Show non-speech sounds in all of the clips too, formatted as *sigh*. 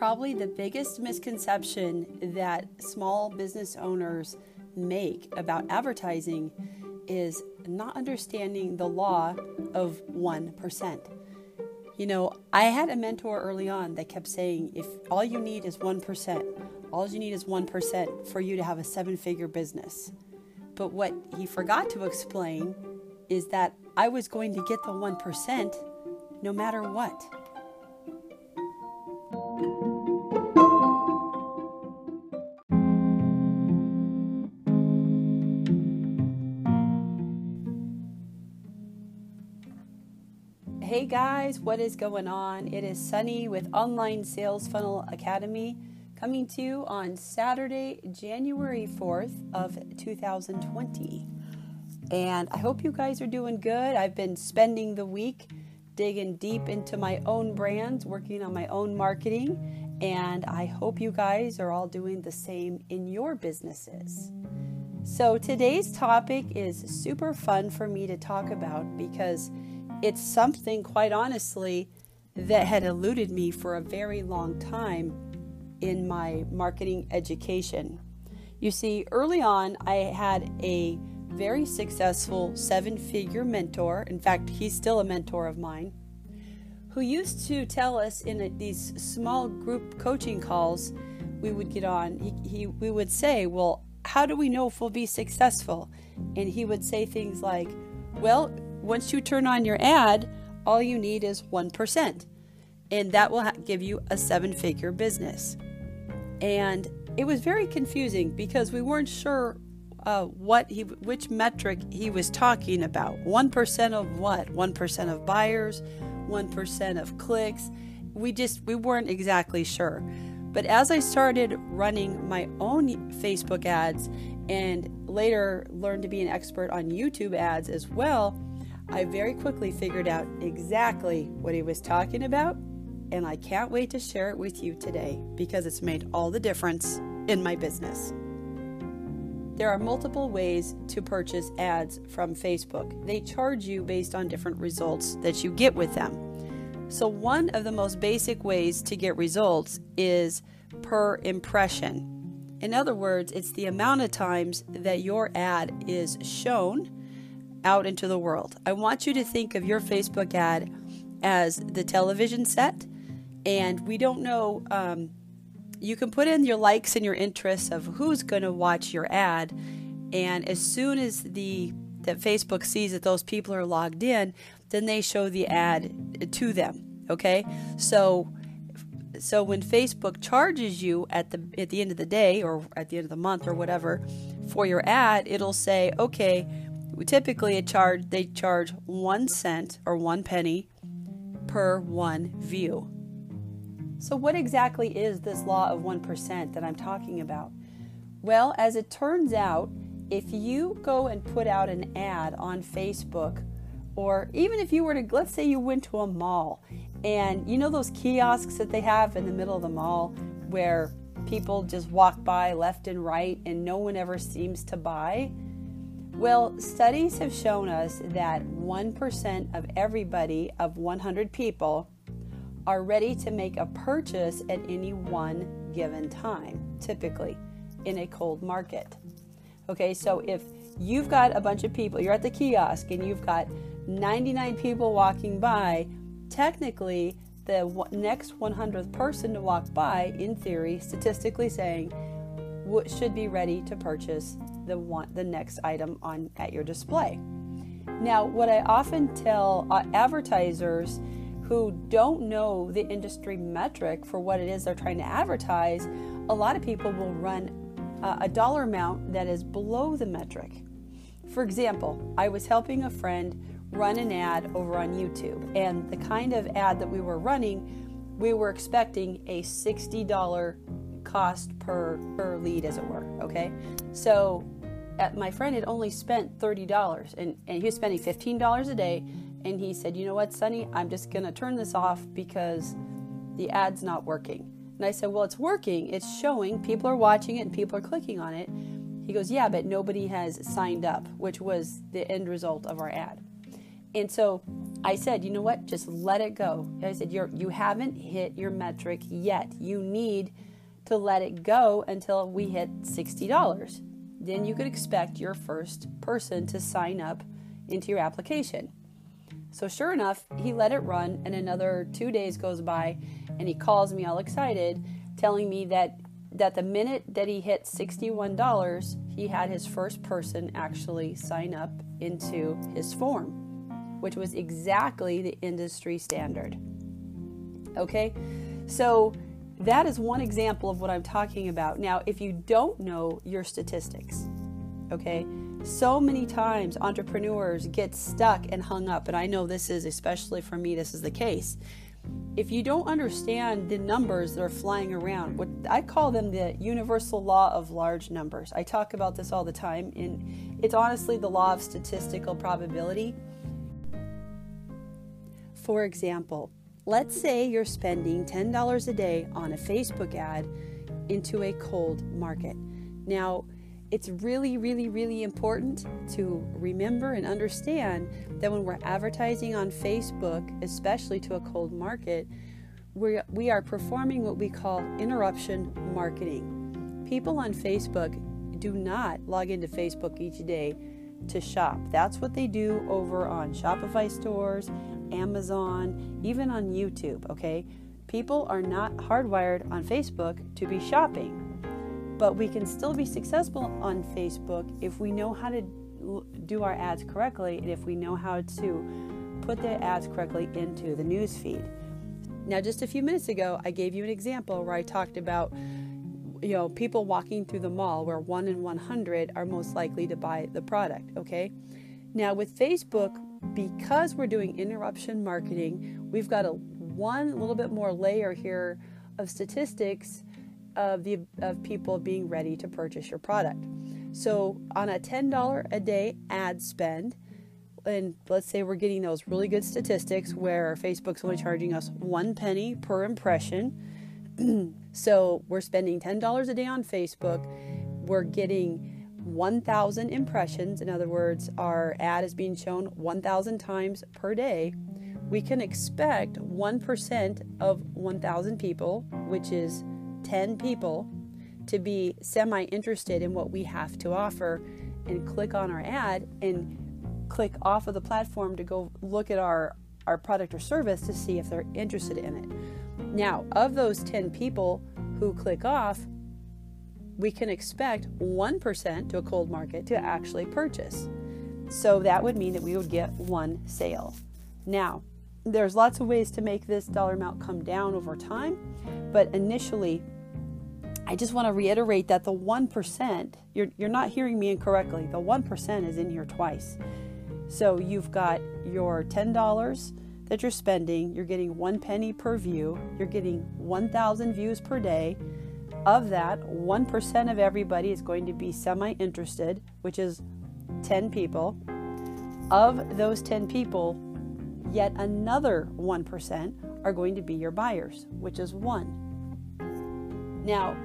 probably the biggest misconception that small business owners make about advertising is not understanding the law of 1%. You know, I had a mentor early on that kept saying if all you need is 1%, all you need is 1% for you to have a seven figure business. But what he forgot to explain is that I was going to get the 1% no matter what. Guys, what is going on? It is Sunny with Online Sales Funnel Academy coming to you on Saturday, January 4th of 2020. And I hope you guys are doing good. I've been spending the week digging deep into my own brands, working on my own marketing, and I hope you guys are all doing the same in your businesses. So today's topic is super fun for me to talk about because it's something, quite honestly, that had eluded me for a very long time in my marketing education. You see, early on, I had a very successful seven figure mentor. In fact, he's still a mentor of mine, who used to tell us in a, these small group coaching calls we would get on, he, he, we would say, Well, how do we know if we'll be successful? And he would say things like, Well, once you turn on your ad, all you need is 1%, and that will ha- give you a seven figure business. And it was very confusing because we weren't sure uh, what he, which metric he was talking about. 1% of what? 1% of buyers, 1% of clicks. We just, we weren't exactly sure. But as I started running my own Facebook ads and later learned to be an expert on YouTube ads as well, I very quickly figured out exactly what he was talking about, and I can't wait to share it with you today because it's made all the difference in my business. There are multiple ways to purchase ads from Facebook. They charge you based on different results that you get with them. So, one of the most basic ways to get results is per impression. In other words, it's the amount of times that your ad is shown out into the world. I want you to think of your Facebook ad as the television set, and we don't know. Um, you can put in your likes and your interests of who's going to watch your ad, and as soon as the that Facebook sees that those people are logged in, then they show the ad to them. Okay, so so when Facebook charges you at the at the end of the day or at the end of the month or whatever for your ad, it'll say, okay, typically a charge they charge one cent or one penny per one view. So what exactly is this law of 1% that I'm talking about? Well, as it turns out, if you go and put out an ad on Facebook, or even if you were to, let's say you went to a mall, and you know those kiosks that they have in the middle of the mall where people just walk by left and right and no one ever seems to buy? Well, studies have shown us that 1% of everybody, of 100 people, are ready to make a purchase at any one given time, typically in a cold market. Okay, so if you've got a bunch of people, you're at the kiosk and you've got 99 people walking by, technically the next 100th person to walk by, in theory, statistically saying, should be ready to purchase the one, the next item on at your display. Now, what I often tell uh, advertisers who don't know the industry metric for what it is they're trying to advertise, a lot of people will run uh, a dollar amount that is below the metric. For example, I was helping a friend run an ad over on YouTube, and the kind of ad that we were running, we were expecting a $60 cost per, per lead, as it were. Okay, so at, my friend had only spent $30 and, and he was spending $15 a day. And he said, You know what, Sunny, I'm just going to turn this off because the ad's not working. And I said, Well, it's working. It's showing. People are watching it and people are clicking on it. He goes, Yeah, but nobody has signed up, which was the end result of our ad. And so I said, you know what? Just let it go. I said, you're you haven't hit your metric yet. You need to let it go until we hit $60. Then you could expect your first person to sign up into your application. So sure enough, he let it run and another 2 days goes by and he calls me all excited telling me that that the minute that he hit $61, he had his first person actually sign up into his form which was exactly the industry standard. Okay, so that is one example of what I'm talking about. Now, if you don't know your statistics, okay, so many times entrepreneurs get stuck and hung up, and I know this is, especially for me, this is the case. If you don't understand the numbers that are flying around, what I call them the universal law of large numbers. I talk about this all the time, and it's honestly the law of statistical probability. For example, let's say you're spending $10 a day on a Facebook ad into a cold market. Now, it's really, really, really important to remember and understand that when we're advertising on Facebook, especially to a cold market, we we are performing what we call interruption marketing. People on Facebook do not log into Facebook each day to shop. That's what they do over on Shopify stores Amazon, even on YouTube, okay? People are not hardwired on Facebook to be shopping. But we can still be successful on Facebook if we know how to do our ads correctly and if we know how to put the ads correctly into the news feed. Now, just a few minutes ago, I gave you an example where I talked about you know people walking through the mall where 1 in 100 are most likely to buy the product okay now with facebook because we're doing interruption marketing, we've got a one little bit more layer here of statistics of the of people being ready to purchase your product. So on a $10 a day ad spend, and let's say we're getting those really good statistics where Facebook's only charging us one penny per impression. *clears throat* so we're spending $10 a day on Facebook. We're getting 1,000 impressions, in other words, our ad is being shown 1,000 times per day, we can expect 1% of 1,000 people, which is 10 people, to be semi interested in what we have to offer and click on our ad and click off of the platform to go look at our, our product or service to see if they're interested in it. Now, of those 10 people who click off, we can expect 1% to a cold market to actually purchase. So that would mean that we would get one sale. Now, there's lots of ways to make this dollar amount come down over time, but initially, I just want to reiterate that the 1%, you're, you're not hearing me incorrectly, the 1% is in here twice. So you've got your $10 that you're spending, you're getting one penny per view, you're getting 1,000 views per day, of that, 1% of everybody is going to be semi interested, which is 10 people. Of those 10 people, yet another 1% are going to be your buyers, which is one. Now,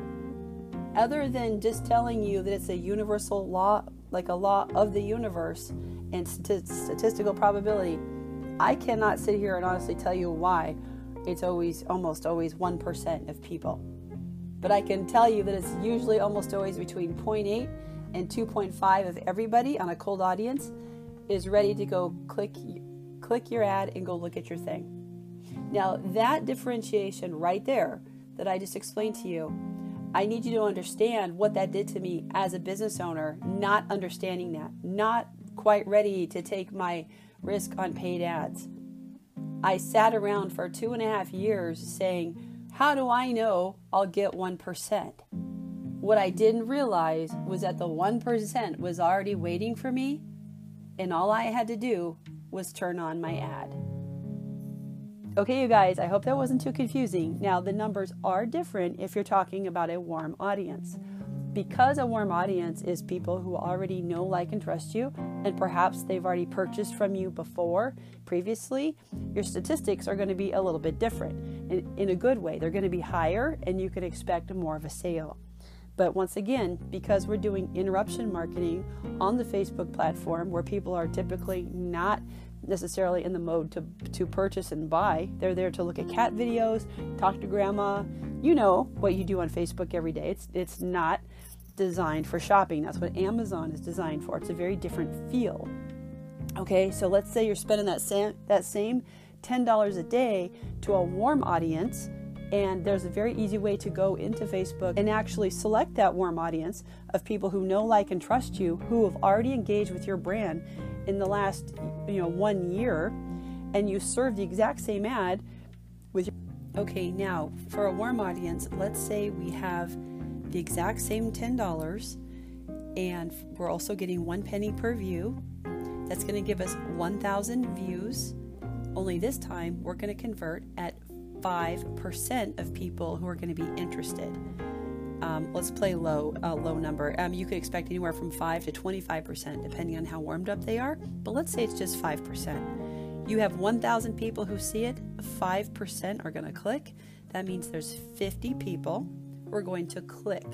other than just telling you that it's a universal law, like a law of the universe and statistical probability, I cannot sit here and honestly tell you why it's always, almost always 1% of people but I can tell you that it's usually almost always between 0.8 and 2.5 of everybody on a cold audience is ready to go click click your ad and go look at your thing. Now, that differentiation right there that I just explained to you, I need you to understand what that did to me as a business owner, not understanding that, not quite ready to take my risk on paid ads. I sat around for two and a half years saying, how do I know I'll get 1%? What I didn't realize was that the 1% was already waiting for me, and all I had to do was turn on my ad. Okay, you guys, I hope that wasn't too confusing. Now, the numbers are different if you're talking about a warm audience because a warm audience is people who already know, like, and trust you, and perhaps they've already purchased from you before, previously, your statistics are going to be a little bit different in, in a good way. They're going to be higher, and you can expect more of a sale. But once again, because we're doing interruption marketing on the Facebook platform where people are typically not necessarily in the mode to, to purchase and buy. They're there to look at cat videos, talk to grandma. You know what you do on Facebook every day. It's, it's not designed for shopping. That's what Amazon is designed for. It's a very different feel. Okay, so let's say you're spending that same, that same $10 a day to a warm audience and there's a very easy way to go into Facebook and actually select that warm audience of people who know, like, and trust you, who have already engaged with your brand in the last, you know, one year, and you serve the exact same ad with your. Okay, now for a warm audience, let's say we have the exact same $10 and we're also getting one penny per view. That's going to give us 1,000 views. Only this time we're going to convert at 5% of people who are going to be interested. Um, let's play low, uh, low number. Um, you could expect anywhere from 5 to 25%, depending on how warmed up they are, but let's say it's just 5%. You have 1,000 people who see it, 5% are going to click. That means there's 50 people who are going to click.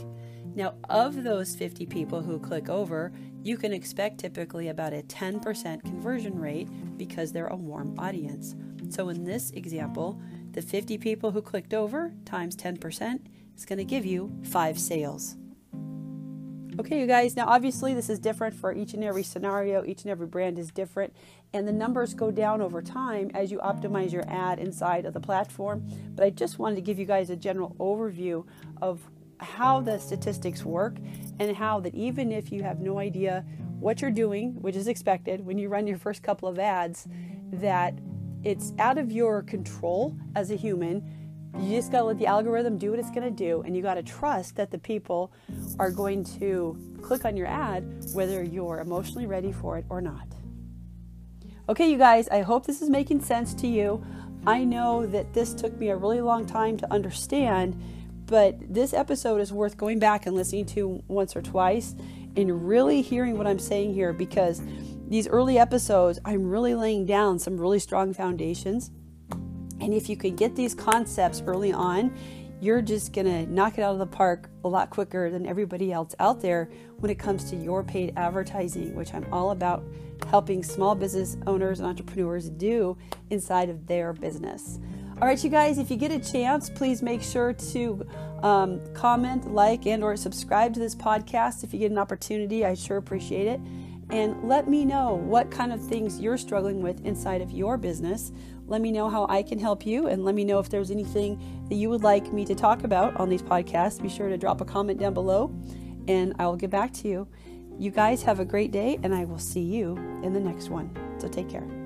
Now, of those 50 people who click over, you can expect typically about a 10% conversion rate because they're a warm audience. So, in this example, the 50 people who clicked over times 10% is going to give you five sales. Okay, you guys, now obviously this is different for each and every scenario. Each and every brand is different, and the numbers go down over time as you optimize your ad inside of the platform. But I just wanted to give you guys a general overview of how the statistics work and how that even if you have no idea what you're doing, which is expected when you run your first couple of ads, that it's out of your control as a human. You just got to let the algorithm do what it's going to do, and you got to trust that the people are going to click on your ad whether you're emotionally ready for it or not. Okay, you guys, I hope this is making sense to you. I know that this took me a really long time to understand, but this episode is worth going back and listening to once or twice and really hearing what I'm saying here because these early episodes, I'm really laying down some really strong foundations. And if you can get these concepts early on, you're just going to knock it out of the park a lot quicker than everybody else out there when it comes to your paid advertising, which I'm all about helping small business owners and entrepreneurs do inside of their business. All right, you guys, if you get a chance, please make sure to um, comment, like, and or subscribe to this podcast if you get an opportunity. I sure appreciate it and let me know what kind of things you're struggling with inside of your business. Let me know how I can help you, and let me know if there's anything that you would like me to talk about on these podcasts. Be sure to drop a comment down below, and I will get back to you. You guys have a great day, and I will see you in the next one. So take care.